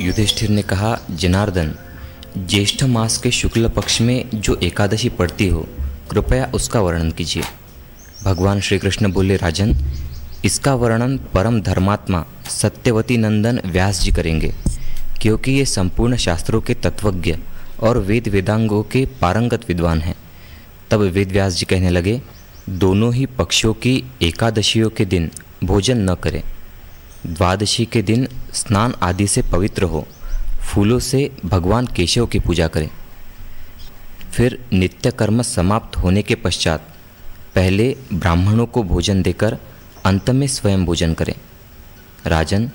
युधिष्ठिर ने कहा, जनार्दन, ज्येष्ठ मास के शुक्ल पक्ष में जो एकादशी पड़ती हो, कृपया उसका वर्णन कीजिए। भगवान श्री कृष्ण बोले, राजन, इसका वर्णन परम धर्मात्मा सत्यवती नंदन व्यास जी करेंगे, क्योंकि ये संपूर्ण शास्त्रों के तत्वज्ञ और वेद वेदांगों के पारंगत विद्वान हैं। तब वेद व्यास जी कहने लगे, दोनों ही पक्षों की एकादशियों के दिन भोजन न करें। द्वादशी के दिन स्नान आदि से पवित्र हो, फूलों से भगवान केशव की पूजा करें। फिर नित्य कर्म समाप्त होने के पश्चात पहले ब्राह्मणों को भोजन देकर अंत में स्वयं भोजन करें। राजन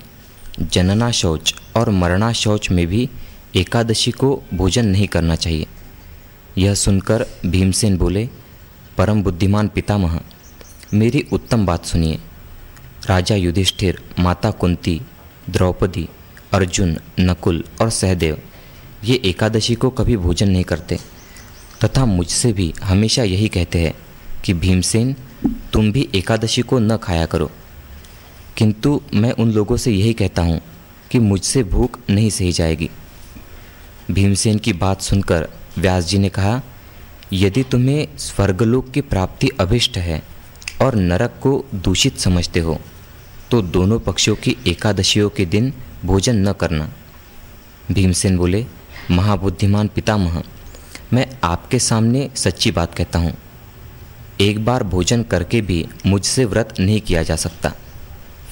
जनना शौच और मरणा शौच में भी एकादशी को भोजन नहीं करना चाहिए। यह सुनकर भीमसेन बोले, परम बुद्धिमान पितामह, मेरी उत्तम बात सुनिए। राजा युधिष्ठिर, माता कुंती, द्रौपदी, अर्जुन, नकुल और सहदेव, ये एकादशी को कभी भोजन नहीं करते। तथा मुझसे भी हमेशा यही कहते हैं कि, भीमसेन, तुम भी एकादशी को न खाया करो। किंतु मैं उन लोगों से यही कहता हूँ कि, मुझसे भूख नहीं सही जाएगी। भीमसेन की बात सुनकर व्यास जी ने कहा, यदि तुम्हें स्वर्गलोक की प्राप्ति अभिष्ट है और नरक को दूषित समझते हो तो दोनों पक्षों की एकादशियों के दिन भोजन न करना। भीमसेन बोले, महाबुद्धिमान पितामह, मैं आपके सामने सच्ची बात कहता हूँ। एक बार भोजन करके भी मुझसे व्रत नहीं किया जा सकता।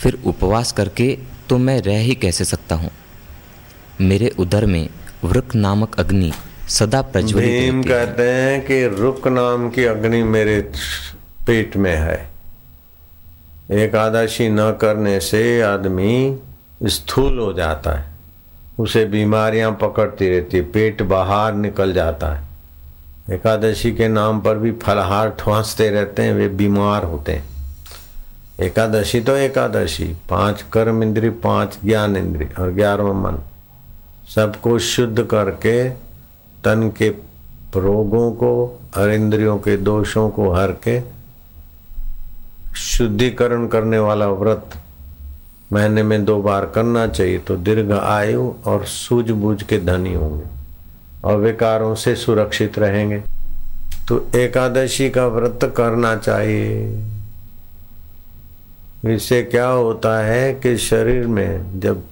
फिर उपवास करके तो मैं रह ही कैसे सकता हूँ? मेरे उदर में वृक नामक अग्नि सदा प्रज्वलित भीम कहते हैं कि रुक नाम की अग्नि मेरे पेट में है। एकादशी न करने से आदमी स्थूल हो जाता है। उसे बीमारियाँ पकड़ती रहती, पेट बाहर निकल जाता है। एकादशी के नाम पर भी फलहार ठुआसते रहते हैं, वे बीमार होते हैं। एकादशी तो एकादशी, पाँच कर्म इंद्री पाँच ज्ञान इंद्री और ग्यारहवा मन। सबको शुद्ध करके तन के रोगों को और इंद्रियों के दोषों को हर के शुद्धिकरण करने वाला व्रत महीने में दो बार करना चाहिए तो दीर्घ आयु और सूझबूझ के धनी होंगे और विकारों से सुरक्षित रहेंगे। तो एकादशी का व्रत करना चाहिए। इससे क्या होता है कि शरीर में जब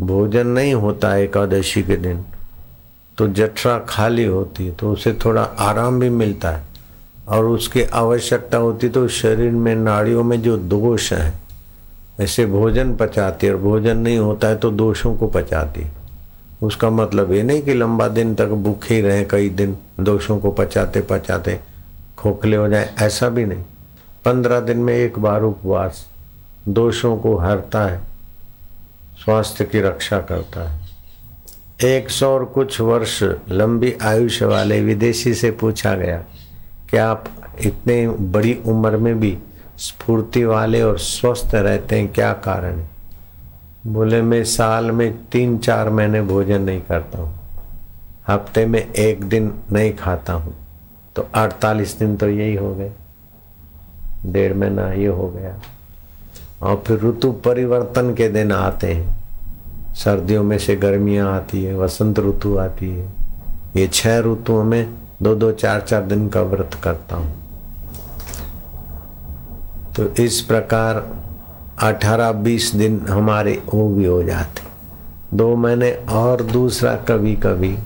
भोजन नहीं होता एकादशी के दिन तो जठरा खाली होती है तो उसे थोड़ा आराम भी मिलता है। और उसकी आवश्यकता होती तो शरीर में नाड़ियों में जो दोष है, ऐसे भोजन पचाती और भोजन नहीं होता है तो दोषों को पचाती उसका मतलब ये नहीं कि लंबा दिन तक भूखे ही रहे, कई दिन दोषों को पचाते पचाते खोखले हो जाए, ऐसा भी नहीं। पंद्रह दिन में एक बार उपवास दोषों को हरता है, स्वास्थ्य की रक्षा करता है। एक सौ और कुछ वर्ष लंबी आयुष्य वाले विदेशी से पूछा गया कि आप इतने बड़ी उम्र में भी स्फूर्ति वाले और स्वस्थ रहते हैं? क्या कारण है? बोले, मैं साल में तीन चार महीने भोजन नहीं करता हूँ। हफ़्ते में एक दिन नहीं खाता हूँ। तो अड़तालीस दिन तो यही हो गए। डेढ़ महीना ये हो गया। और फिर ऋतु परिवर्तन के दिन आते हैं। सर्दियों में से गर्मियाँ आती है, वसंत ऋतु आती है। ये छह ऋतुओं में दो दो, चार चार दिन का व्रत करता हूँ। तो इस प्रकार अठारह, बीस दिन हमारे वो भी हो जाते। दो महीने और दूसरा कभी कभी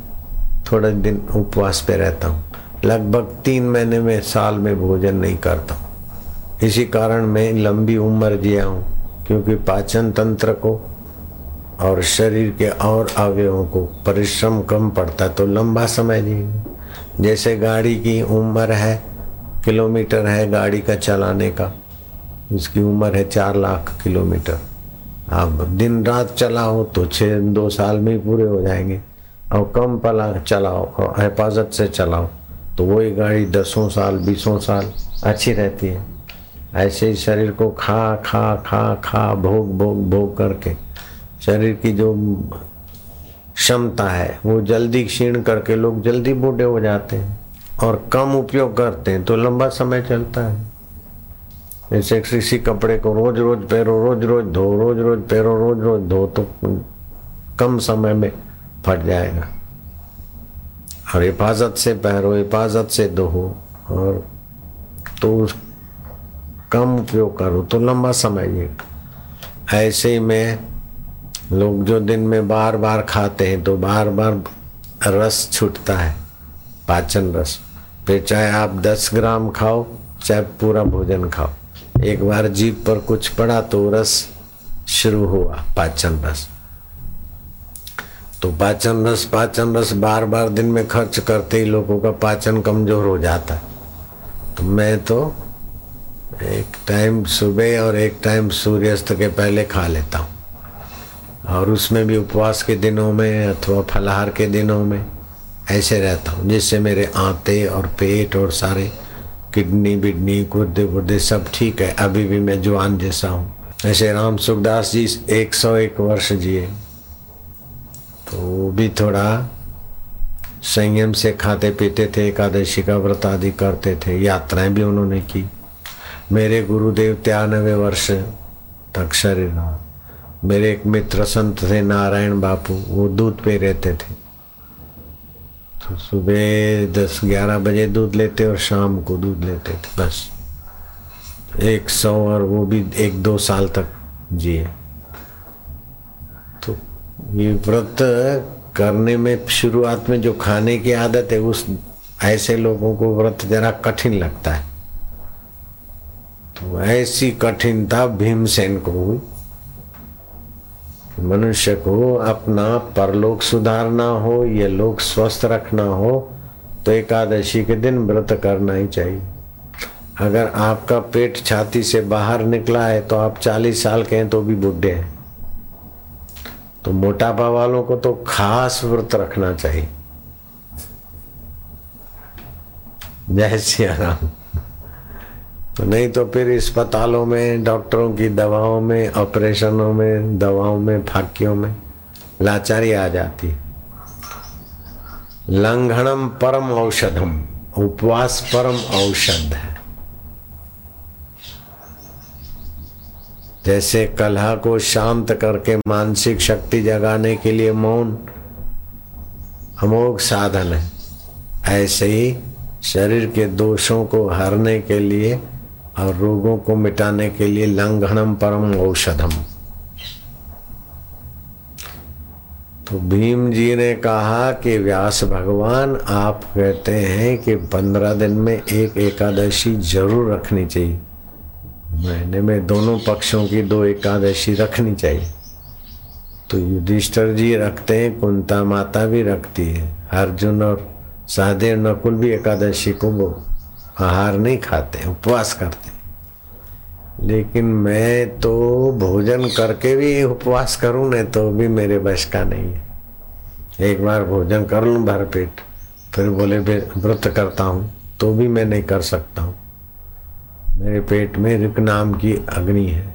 थोड़े दिन उपवास पे रहता हूँ। लगभग तीन महीने में साल में भोजन नहीं करता हूँ। इसी कारण मैं लंबी उम्र जिया हूँ, क्योंकि पाचन तंत्र को और शरीर के और अवयवों को परिश्रम कम पड़ता है तो लंबा समय जिएँगे। जैसे गाड़ी की उम्र है, किलोमीटर है गाड़ी का चलाने का, उसकी उम्र है चार लाख किलोमीटर। अब दिन रात चलाओ तो छः दो साल में ही पूरे हो जाएँगे। और कम पला चलाओ, और हिफाजत से चलाओ तो वही गाड़ी दसों साल, बीसों साल अच्छी रहती है। ऐसे ही शरीर को खा खा खा खा, भोग भोग भोग करके, शरीर की जो क्षमता है। वो जल्दी क्षीण करके लोग जल्दी बूढ़े हो जाते हैं और कम उपयोग करते हैं तो लंबा समय चलता है। जैसे किसी कपड़े को रोज रोज पहरो रोज रोज धो, रोज रोज पहरो रोज रोज धो तो कम समय में फट जाएगा। और हिफाजत से पहरो हिफाजत से धो और तो कम उपयोग करो तो लंबा समय ये। ऐसे ही में लोग जो दिन में बार बार खाते हैं तो बार बार रस छूटता है, पाचन रस। फिर चाहे आप दस ग्राम खाओ, चाहे पूरा भोजन खाओ, एक बार जीप पर कुछ पड़ा तो रस शुरू हुआ, पाचन रस। तो पाचन रस पाचन रस बार बार दिन में खर्च करते ही लोगों का पाचन कमज़ोर हो जाता है। तो मैं तो एक टाइम सुबह और एक टाइम सूर्यास्त के पहले खा लेता हूँ। और उसमें भी उपवास के दिनों में अथवा फलाहार के दिनों में ऐसे रहता हूँ, जिससे मेरे आंते और पेट और सारे किडनी बिडनी गुर्दे गुर्दे सब ठीक है। अभी भी मैं जवान जैसा हूँ। ऐसे राम सुखदास जी एक सौ एक वर्ष जिए। तो वो भी थोड़ा संयम से खाते पीते थे, एकादशी का व्रत आदि करते थे। यात्राएँ भी उन्होंने की। मेरे गुरुदेव तिरानवे वर्ष तक शरीर मेरे एक मित्र संत थे, नारायण बापू, वो दूध पे रहते थे। तो सुबह दस ग्यारह बजे दूध लेते और शाम को दूध लेते थे, बस। एक सौ और वो भी एक दो साल तक जिए। तो ये व्रत करने में शुरुआत में जो खाने की आदत है, उस ऐसे लोगों को व्रत जरा कठिन लगता है। तो ऐसी कठिनता भीमसेन को हुई। मनुष्य को अपना परलोक सुधारना हो, या लोक स्वस्थ रखना हो तो एकादशी के दिन व्रत करना ही चाहिए। अगर आपका पेट छाती से बाहर निकला है तो आप 40 साल के हैं तो भी बुढ़े हैं। तो मोटापा वालों को तो खास व्रत रखना चाहिए। जय सिया राम नहीं तो फिर अस्पतालों में, डॉक्टरों की दवाओं में, ऑपरेशनों में, दवाओं में, फाकियों में लाचारी आ जाती लंघनम परम औषधम, उपवास परम औषध है। जैसे कलह को शांत करके मानसिक शक्ति जगाने के लिए मौन अमोघ साधन है, ऐसे ही शरीर के दोषों को हरने के लिए और रोगों को मिटाने के लिए लंघनम परम औषधम। तो भीम जी ने कहा कि व्यास भगवान, आप कहते हैं कि पंद्रह दिन में एक एकादशी ज़रूर रखनी चाहिए। महीने में दोनों पक्षों की दो एकादशी रखनी चाहिए। तो युधिष्ठर जी रखते हैं, कुंता माता भी रखती है। अर्जुन और सहदेव नकुल भी एकादशी को वो आहार नहीं खाते, उपवास करते लेकिन मैं तो भोजन करके भी उपवास करूँ न तो भी मेरे बस का नहीं है। एक बार भोजन कर लूँ भर पेट, फिर बोले व्रत करता हूँ तो भी मैं नहीं कर सकता हूँ। मेरे पेट में रिक नाम की अग्नि है।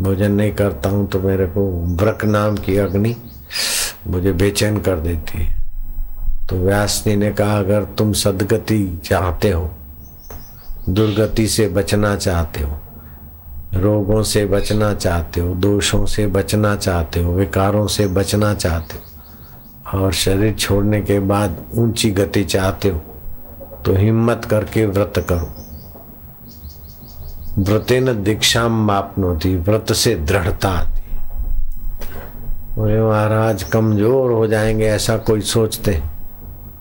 भोजन नहीं करता हूँ तो मेरे को व्रक नाम की अग्नि मुझे बेचैन कर देती है। तो व्यास जी ने कहा, अगर तुम सदगति चाहते हो दुर्गति से बचना चाहते हो, रोगों से बचना चाहते हो, दोषों से बचना चाहते हो, विकारों से बचना चाहते हो, और शरीर छोड़ने के बाद ऊँची गति चाहते हो तो हिम्मत करके व्रत करो। व्रतेन दीक्षा मापनोती, व्रत से दृढ़ता आती बोले, महाराज, कमज़ोर हो जाएँगे, ऐसा कोई सोचते?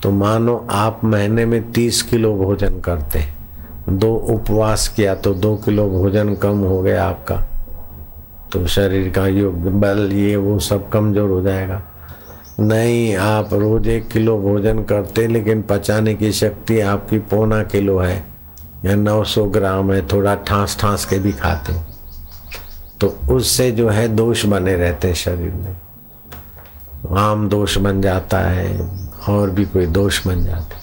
तो मानो आप महीने में तीस किलो भोजन करते दो उपवास किया तो दो किलो भोजन कम हो गया आपका। तो शरीर का योग, बल, ये, वो सब कमज़ोर हो जाएगा। नहीं, आप रोज एक किलो भोजन करते, लेकिन पचाने की शक्ति आपकी पौना किलो है, या 900 ग्राम है, थोड़ा ठास ठास के भी खाते तो उससे जो है दोष बने रहते हैं शरीर में। आम दोष बन जाता है, और भी कोई दोष बन जाते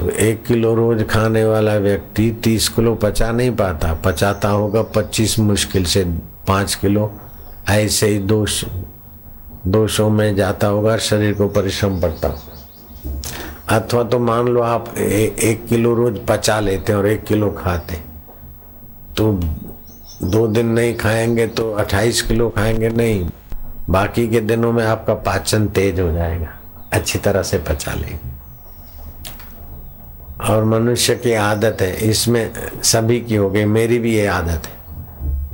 तो एक किलो रोज खाने वाला व्यक्ति तीस किलो पचा नहीं पाता। पचाता होगा पच्चीस मुश्किल से पाँच किलो। ऐसे ही दोष दोषों में जाता होगा शरीर को परिश्रम पड़ता। अथवा तो मान लो आप ए, एक किलो रोज पचा लेते और एक किलो खाते तो दो दिन नहीं खाएँगे तो अट्ठाईस किलो खाएँगे नहीं। बाकी के दिनों में आपका पाचन तेज हो जाएगा। अच्छी तरह से पचा लेंगे। और मनुष्य की आदत है, इसमें सभी की हो गई, मेरी भी ये आदत है।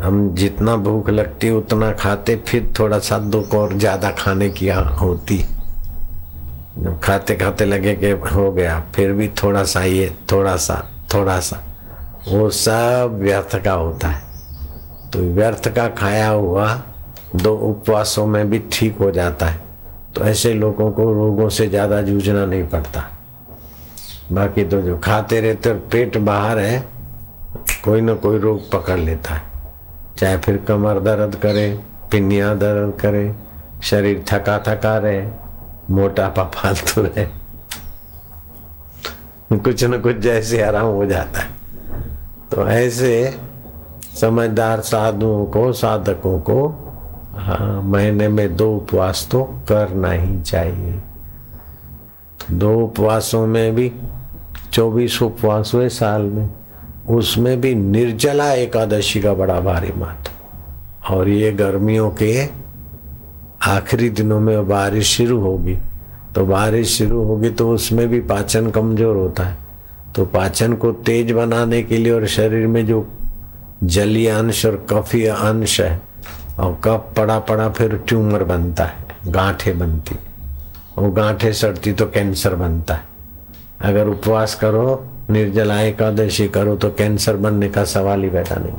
हम जितना भूख लगती, उतना खाते, फिर थोड़ा सा दुख और ज़्यादा खाने की होती। जब खाते खाते लगे कि हो गया, फिर भी थोड़ा सा ये, थोड़ा सा थोड़ा सा, वो सब व्यर्थ का होता है। तो व्यर्थ का खाया हुआ दो उपवासों में भी ठीक हो जाता है। तो ऐसे लोगों को रोगों से ज़्यादा जूझना नहीं पड़ता। बाकी तो जो खाते रहते और पेट बाहर है, कोई ना कोई रोग पकड़ लेता है। चाहे फिर कमर दर्द करे पिनिया दर्द करे, शरीर थका थका रहे, मोटापा फालतू रहे, कुछ न कुछ जैसे आराम हो जाता है। तो ऐसे समझदार साधुओं को, साधकों को हाँ महीने में दो उपवास तो करना ही चाहिए। दो उपवासों में भी, चौबीस उपवास हुए साल में, उसमें भी निर्जला एकादशी का बड़ा भारी महत्व। और ये गर्मियों के आखिरी दिनों में बारिश शुरू होगी। तो बारिश शुरू होगी तो उसमें भी पाचन कमज़ोर होता है। तो पाचन को तेज बनाने के लिए और शरीर में जो जलीय अंश और कफी अंश है, और कफ पड़ा पड़ा फिर ट्यूमर बनता है, गांठे बनती और गांठे सड़ती तो कैंसर बनता है। अगर उपवास करो निर्जला एकादशी करो तो कैंसर बनने का सवाल ही पैदा नहीं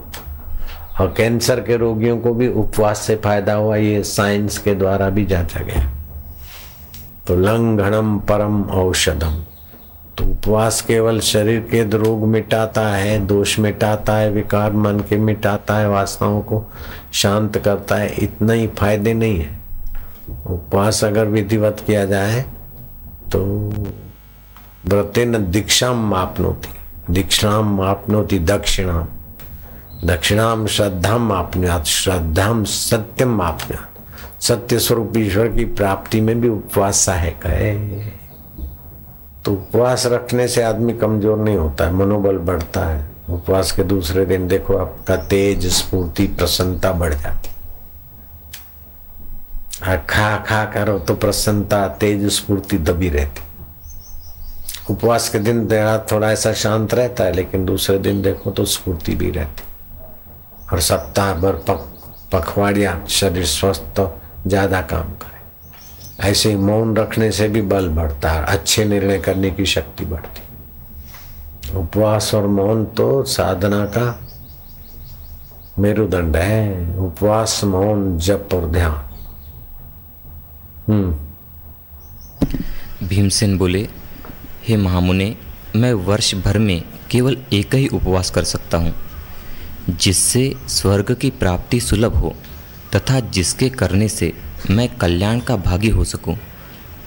और कैंसर के रोगियों को भी उपवास से फ़ायदा हुआ, ये साइंस के द्वारा भी जांचा गया। तो लंघनम परम औषधम। तो उपवास केवल शरीर के रोग मिटाता है, दोष मिटाता है, विकार मन के मिटाता है, वासनाओं को शांत करता है, इतना ही फ़ायदे नहीं है। उपवास अगर विधिवत किया जाए तो व्रतेन दीक्षाम आपनोति दीक्षाम आपनोति दक्षिणाम दक्षिणाम श्रद्धाम आपन्यात श्रद्धाम सत्यम आपन्यात सत्य स्वरूप ईश्वर की प्राप्ति में भी उपवास सहायक है। तो उपवास रखने से आदमी कमज़ोर नहीं होता है, मनोबल बढ़ता है। उपवास के दूसरे दिन देखो आपका तेज, स्फूर्ति, प्रसन्नता बढ़ जाती खा खा करो तो प्रसन्नता, तेज स्फूर्ति दबी रहती। उपवास के दिन देहा थोड़ा ऐसा शांत रहता है, लेकिन दूसरे दिन देखो तो स्फूर्ति भी रहती। और सप्ताह भर पक, पखवाड़िया, शरीर स्वस्थ ज़्यादा काम करे। ऐसे ही मौन रखने से भी बल बढ़ता है, अच्छे निर्णय करने की शक्ति बढ़ती। उपवास और मौन तो साधना का मेरुदंड है। उपवास, मौन, जप और ध्यान। भीमसेन बोले हे महामुने मैं वर्ष भर में केवल एक ही उपवास कर सकता हूँ जिससे स्वर्ग की प्राप्ति सुलभ हो तथा जिसके करने से मैं कल्याण का भागी हो सकूँ,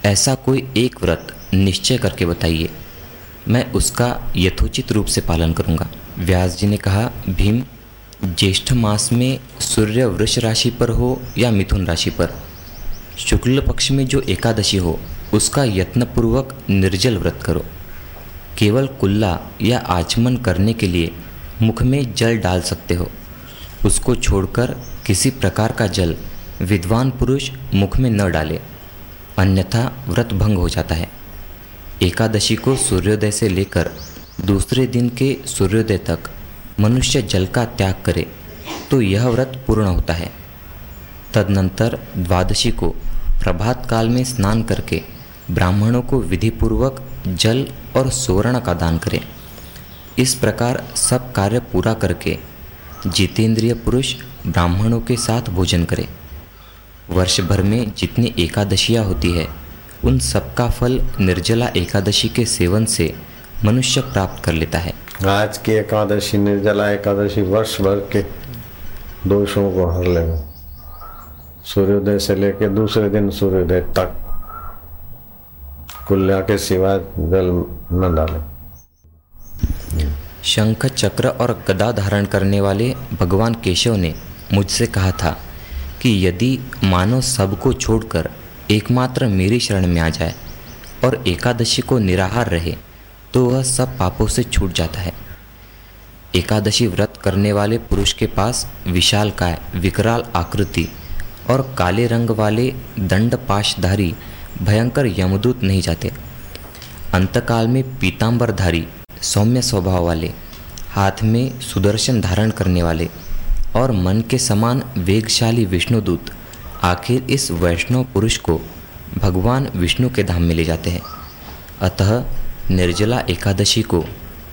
ऐसा कोई एक व्रत निश्चय करके बताइए। मैं उसका यथोचित रूप से पालन करूँगा। व्यास जी ने कहा भीम ज्येष्ठ मास में सूर्य वृष राशि पर हो या मिथुन राशि पर? शुक्ल पक्ष में जो एकादशी हो, उसका यत्नपूर्वक निर्जल व्रत करो। केवल कुल्ला या आचमन करने के लिए मुख में जल डाल सकते हो। उसको छोड़कर किसी प्रकार का जल विद्वान पुरुष मुख में न डाले, अन्यथा व्रत भंग हो जाता है। एकादशी को सूर्योदय से लेकर दूसरे दिन के सूर्योदय तक मनुष्य जल का त्याग करे तो यह व्रत पूर्ण होता है। तदनंतर द्वादशी को प्रभात काल में स्नान करके ब्राह्मणों को विधिपूर्वक जल और सुवर्ण का दान करें। इस प्रकार सब कार्य पूरा करके जितेंद्रिय पुरुष ब्राह्मणों के साथ भोजन करे। वर्ष भर में जितनी एकादशियाँ होती है, उन सबका फल निर्जला एकादशी के सेवन से मनुष्य प्राप्त कर लेता है। आज की एकादशी, निर्जला एकादशी वर्ष भर के दोषों को हर लेगा सूर्योदय से लेकर दूसरे दिन सूर्योदय तक। कुल्ला के सिवा जल न डाले। शंख, चक्र और गदा धारण करने वाले भगवान केशव ने मुझसे कहा था कि यदि मानव सबको छोड़कर एकमात्र मेरी शरण में आ जाए और एकादशी को निराहार रहे तो वह सब पापों से छूट जाता है। एकादशी व्रत करने वाले पुरुष के पास विशाल काय विकराल आकृति और काले रंग वाले दंड पाशधारी भयंकर यमदूत नहीं जाते। अंतकाल में पीताम्बरधारी सौम्य स्वभाव वाले, हाथ में सुदर्शन धारण करने वाले और मन के समान वेगशाली विष्णुदूत आखिर इस वैष्णव पुरुष को भगवान विष्णु के धाम में ले जाते हैं। अतः निर्जला एकादशी को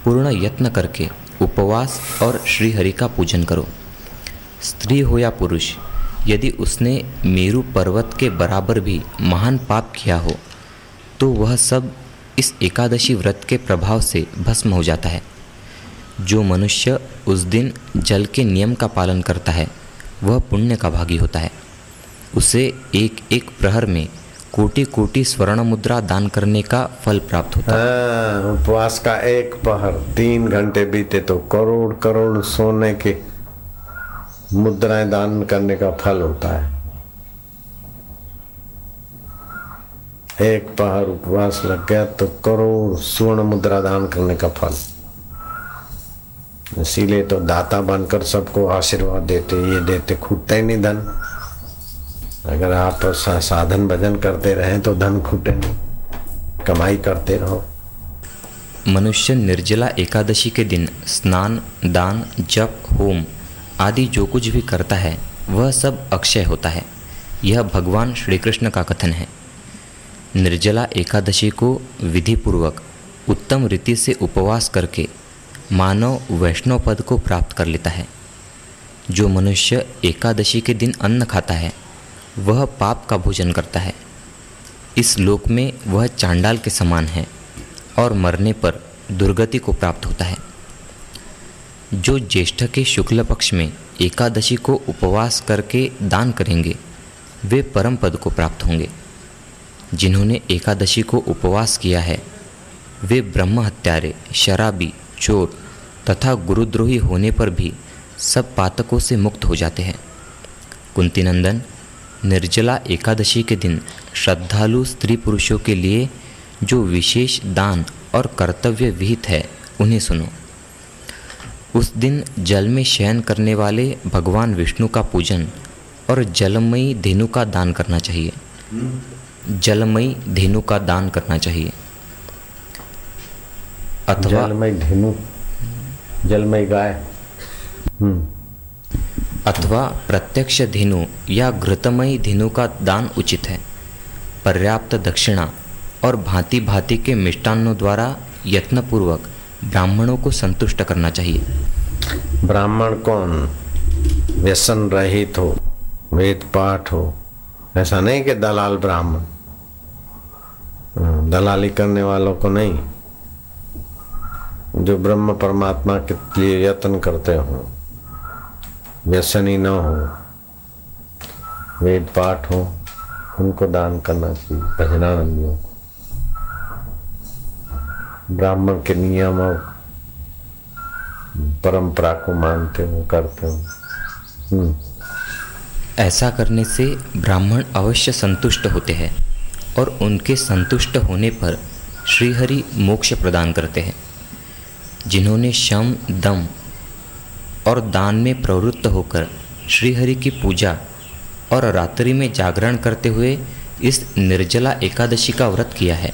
पूर्ण यत्न करके उपवास और श्रीहरि का पूजन करो। स्त्री हो या पुरुष यदि उसने मेरु पर्वत के बराबर भी महान पाप किया हो तो वह सब इस एकादशी व्रत के प्रभाव से भस्म हो जाता है। जो मनुष्य उस दिन जल के नियम का पालन करता है वह पुण्य का भागी होता है। उसे एक एक प्रहर में कोटि कोटि स्वर्ण मुद्रा दान करने का फल प्राप्त होता है। हाँ, उपवास का एक पहर तीन घंटे बीते तो करोड़ करोड़ सोने के मुद्राएँ दान करने का फल होता है। एक पहर उपवास लग गया तो करोड़ स्वर्ण मुद्रा दान करने का फल। इसीलिए तो दाता बनकर सबको आशीर्वाद देते, ये देते खूटता ही नहीं धन। अगर आप साधन भजन करते रहें तो धन खूटे नहीं। कमाई करते रहो। मनुष्य निर्जला एकादशी के दिन स्नान, दान, जप, होम आदि जो कुछ भी करता है, वह सब अक्षय होता है। यह भगवान श्री कृष्ण का कथन है। निर्जला एकादशी को विधिपूर्वक उत्तम रीति से उपवास करके मानव वैष्णव पद को प्राप्त कर लेता है। जो मनुष्य एकादशी के दिन अन्न खाता है, वह पाप का भोजन करता है। इस लोक में वह चांडाल के समान है और मरने पर दुर्गति को प्राप्त होता है। जो ज्येष्ठ के शुक्ल पक्ष में एकादशी को उपवास करके दान करेंगे, वे परम पद को प्राप्त होंगे। जिन्होंने एकादशी को उपवास किया है, वे ब्रह्म हत्यारे, शराबी, चोर तथा गुरुद्रोही होने पर भी सब पातकों से मुक्त हो जाते हैं। कुंती नंदन निर्जला एकादशी के दिन श्रद्धालु स्त्री पुरुषों के लिए जो विशेष दान और कर्तव्य विहित है, उन्हें सुनो। उस दिन जल में शयन करने वाले भगवान विष्णु का पूजन और जलमयी धेनु का दान करना चाहिए। जलमयी धेनु का दान करना चाहिए। अथवा जलमय धेनु। जलमय गाय। हम्म। अथवा प्रत्यक्ष धेनु या घृतमयी धेनु का दान उचित है। पर्याप्त दक्षिणा और भांति भांति के मिष्टान्नों द्वारा यत्नपूर्वक ब्राह्मणों को संतुष्ट करना चाहिए। ब्राह्मण कौन? व्यसन रहित हो वेद पाठ हो। ऐसा नहीं कि दलाल ब्राह्मण। हम्म, दलाली करने वालों को नहीं। जो ब्रह्म परमात्मा के लिए यत्न करते हो व्यसनी न हो वेद पाठ हो उनको दान करना चाहिए भजनानंदियों को ब्राह्मण के नियम और परंपरा को मानते हो करते हो। हम्म, ऐसा करने से ब्राह्मण अवश्य संतुष्ट होते हैं और उनके संतुष्ट होने पर श्रीहरि मोक्ष प्रदान करते हैं जिन्होंने शम दम और दान में प्रवृत्त होकर श्रीहरि की पूजा और रात्रि में जागरण करते हुए इस निर्जला एकादशी का व्रत किया है।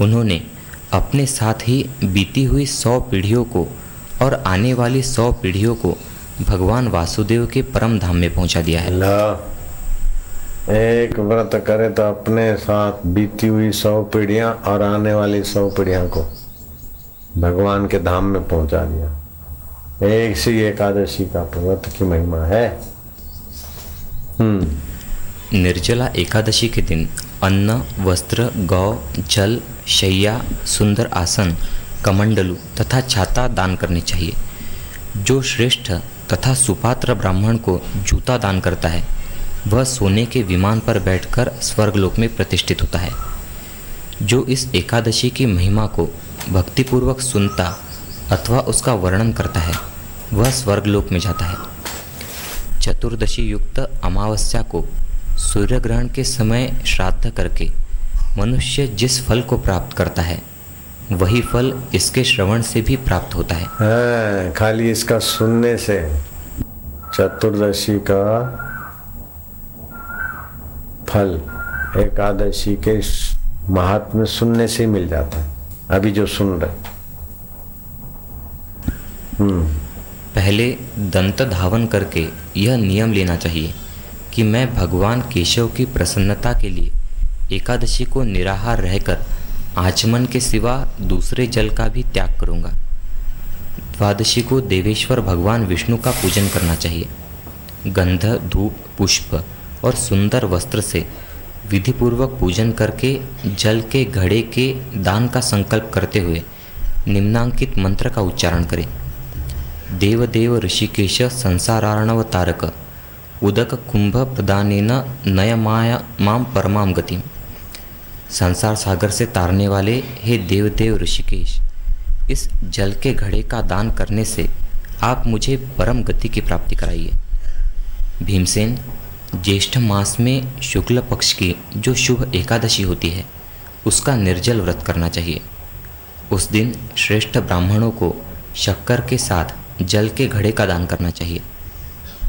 उन्होंने अपने साथ ही बीती हुई सौ पीढ़ियों को और आने वाली सौ पीढ़ियों को भगवान वासुदेव के परम धाम में पहुँचा दिया है। एक व्रत करे तो अपने साथ बीती हुई सौ पीढ़ियाँ और आने वाली सौ पीढ़ियाँ को भगवान के धाम में पहुँचा दिया। एक सी एकादशी का व्रत की महिमा है। हम्म। निर्जला एकादशी के दिन अन्न वस्त्र गौ जल शैया, सुंदर आसन, कमंडलू तथा छाता दान करनी चाहिए। जो श्रेष्ठ तथा सुपात्र ब्राह्मण को जूता दान करता है, वह सोने के विमान पर बैठकर स्वर्गलोक में प्रतिष्ठित होता है। जो इस एकादशी की महिमा को भक्तिपूर्वक सुनता अथवा उसका वर्णन करता है, वह स्वर्गलोक में जाता है। चतुर्दशी युक्त अमावस्या को सूर्य ग्रहण के समय श्राद्ध करके मनुष्य जिस फल को प्राप्त करता है वही फल इसके श्रवण से भी प्राप्त होता है। हाँ, खाली इसका सुनने से चतुर्दशी का फल एकादशी के महात्म सुनने से मिल जाता है। अभी जो सुन रहे। हम्म। पहले दंत धावन करके यह नियम लेना चाहिए कि मैं भगवान केशव की प्रसन्नता के लिए एकादशी को निराहार रहकर आचमन के सिवा दूसरे जल का भी त्याग करूँगा। द्वादशी को देवेश्वर भगवान विष्णु का पूजन करना चाहिए। गंध, धूप, पुष्प और सुंदर वस्त्र से विधिपूर्वक पूजन करके, जल के घड़े के दान का संकल्प करते हुए निम्नांकित मंत्र का उच्चारण करें। देवदेव ऋषिकेश संसारार्णव तारक, उदक कुंभ प्रदानेन नय माया माम परमाम गतिम। संसार सागर से तारने वाले हे देवदेव ऋषिकेश, इस जल के घड़े का दान करने से आप मुझे परम गति की प्राप्ति कराइए। भीमसेन, ज्येष्ठ मास में शुक्ल पक्ष की जो शुभ एकादशी होती है, उसका निर्जल व्रत करना चाहिए। उस दिन श्रेष्ठ ब्राह्मणों को शक्कर के साथ जल के घड़े का दान करना चाहिए।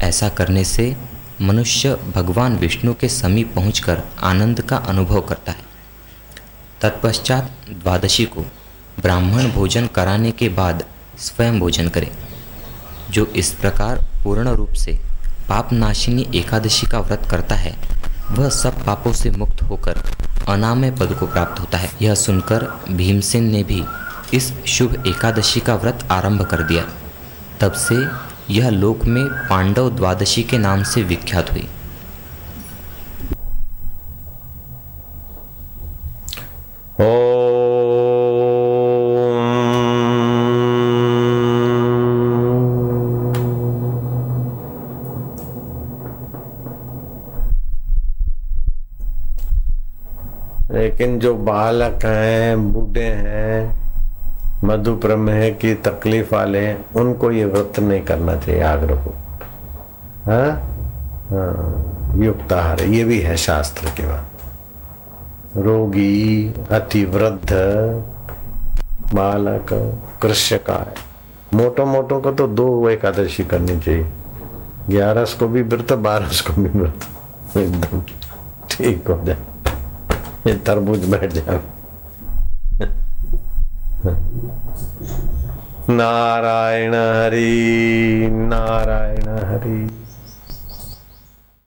ऐसा करने से मनुष्य भगवान विष्णु के समीप पहुंचकर आनंद का अनुभव करता है। तत्पश्चात द्वादशी को ब्राह्मण भोजन कराने के बाद स्वयं भोजन करें, जो इस प्रकार पूर्ण रूप से पापनाशिनी एकादशी का व्रत करता है, वह सब पापों से मुक्त होकर अनामय पद को प्राप्त होता है। यह सुनकर भीमसेन ने भी इस शुभ एकादशी का व्रत आरंभ कर दिया। तब से यह लोक में पांडव द्वादशी के नाम से विख्यात हुई। लेकिन जो बालक हैं, बूढ़े हैं मधु प्रमेह की तकलीफ़ वाले हैं, उनको ये व्रत नहीं करना चाहिए, आग्रह को हाँ? हाँ युक्त आहार ये भी है शास्त्र के बाद रोगी अति वृद्ध बालक कृष्यकाय मोटो मोटो को तो दो एकादशी करनी चाहिए। ग्यारह को भी व्रत बारह को भी व्रत। एकदम ठीक हो जाए। ये तरबूज बैठ जाओ नारायण हरि नारायण हरि।